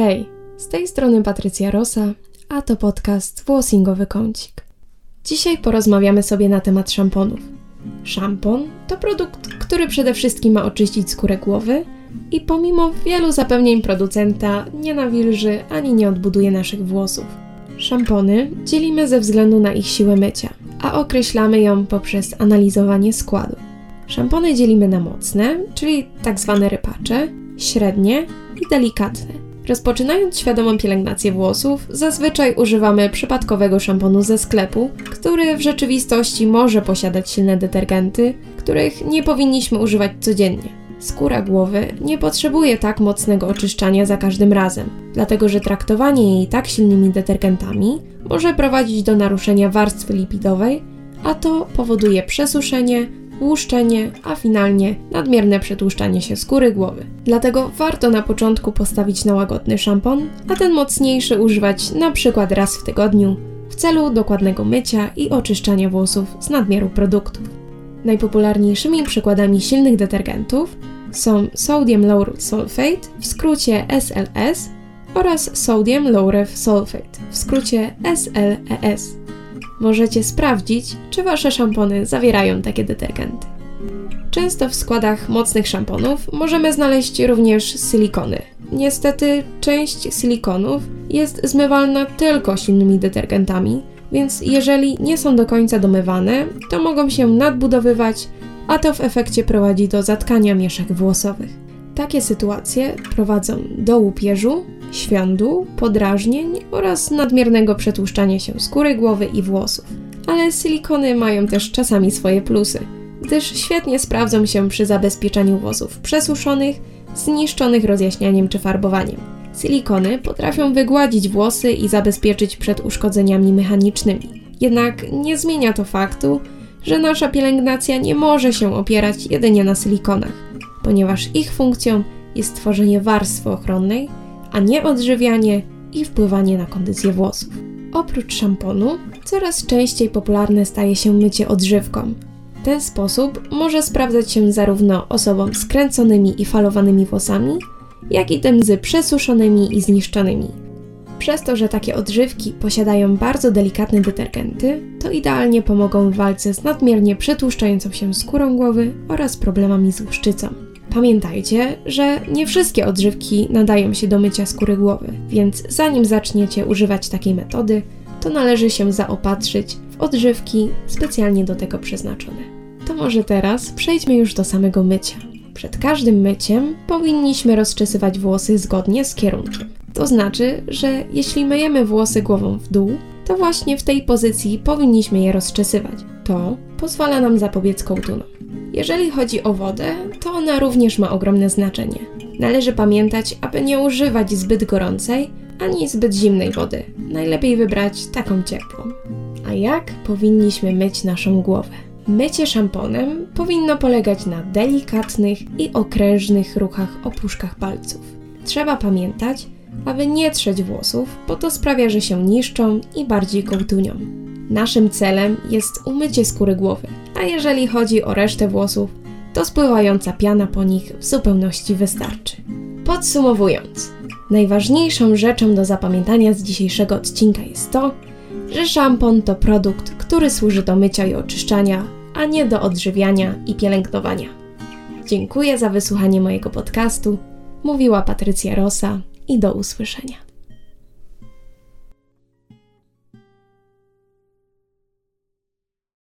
nazywamy Patrycja Rosa, a to podcast Włosingowy Kącik. Dzisiaj porozmawiamy sobie na temat szamponów. Szampon to produkt, który przede wszystkim ma oczyścić skórę głowy i pomimo wielu zapewnień producenta nie nawilży ani nie odbuduje naszych włosów. Szampony dzielimy ze względu na ich siłę mycia, a określamy ją poprzez analizowanie składu. Szampony dzielimy na mocne, czyli tak zwane rypacze, średnie i delikatne. Rozpoczynając świadomą pielęgnację włosów, zazwyczaj używamy przypadkowego szamponu ze sklepu, który w rzeczywistości może posiadać silne detergenty, których nie powinniśmy używać codziennie. Skóra głowy nie potrzebuje tak mocnego oczyszczania za każdym razem, dlatego że traktowanie jej tak silnymi detergentami może prowadzić do naruszenia warstwy lipidowej, a to powoduje przesuszenie, łuszczenie, a finalnie nadmierne przetłuszczanie się skóry głowy. Dlatego warto na początku postawić na łagodny szampon, a ten mocniejszy używać na przykład raz w tygodniu w celu dokładnego mycia i oczyszczania włosów z nadmiaru produktów. Najpopularniejszymi przykładami silnych detergentów są Sodium Lauryl Sulfate, w skrócie SLS, oraz Sodium Lauryl Sulfate, w skrócie SLES możecie sprawdzić, czy wasze szampony zawierają takie detergenty. Często w składach mocnych szamponów możemy znaleźć również silikony. Niestety, część silikonów jest zmywalna tylko silnymi detergentami, więc jeżeli nie są do końca domywane, to mogą się nadbudowywać, a to w efekcie prowadzi do zatkania mieszek włosowych. Takie sytuacje prowadzą do łupieżu, świądu, podrażnień oraz nadmiernego przetłuszczania się skóry głowy i włosów. Ale silikony mają też czasami swoje plusy, gdyż świetnie sprawdzą się przy zabezpieczaniu włosów przesuszonych, zniszczonych rozjaśnianiem czy farbowaniem. Silikony potrafią wygładzić włosy i zabezpieczyć przed uszkodzeniami mechanicznymi. Jednak nie zmienia to faktu, że nasza pielęgnacja nie może się opierać jedynie na silikonach, ponieważ ich funkcją jest tworzenie warstwy ochronnej, a nie odżywianie i wpływanie na kondycję włosów. Oprócz szamponu, coraz częściej popularne staje się mycie odżywką. Ten sposób może sprawdzać się zarówno osobom z kręconymi i falowanymi włosami, jak i tym z przesuszonymi i zniszczonymi. Przez to, że takie odżywki posiadają bardzo delikatne detergenty, to idealnie pomogą w walce z nadmiernie przetłuszczającą się skórą głowy oraz problemami z łuszczycą. Pamiętajcie, że nie wszystkie odżywki nadają się do mycia skóry głowy, więc zanim zaczniecie używać takiej metody, to należy się zaopatrzyć w odżywki specjalnie do tego przeznaczone. To może teraz przejdźmy już do samego mycia. Przed każdym myciem powinniśmy rozczesywać włosy zgodnie z kierunkiem. To znaczy, że jeśli myjemy włosy głową w dół, to właśnie w tej pozycji powinniśmy je rozczesywać. To pozwala nam zapobiec kołtunom. Jeżeli chodzi o wodę, to ona również ma ogromne znaczenie. Należy pamiętać, aby nie używać zbyt gorącej ani zbyt zimnej wody. Najlepiej wybrać taką ciepłą. A jak powinniśmy myć naszą głowę? Mycie szamponem powinno polegać na delikatnych i okrężnych ruchach opuszkach palców. Trzeba pamiętać, aby nie trzeć włosów, bo to sprawia, że się niszczą i bardziej kołtunią. Naszym celem jest umycie skóry głowy, a jeżeli chodzi o resztę włosów, to spływająca piana po nich w zupełności wystarczy. Podsumowując, najważniejszą rzeczą do zapamiętania z dzisiejszego odcinka jest to, że szampon to produkt, który służy do mycia i oczyszczania, a nie do odżywiania i pielęgnowania. Dziękuję za wysłuchanie mojego podcastu. Mówiła Patrycja Rosa i do usłyszenia.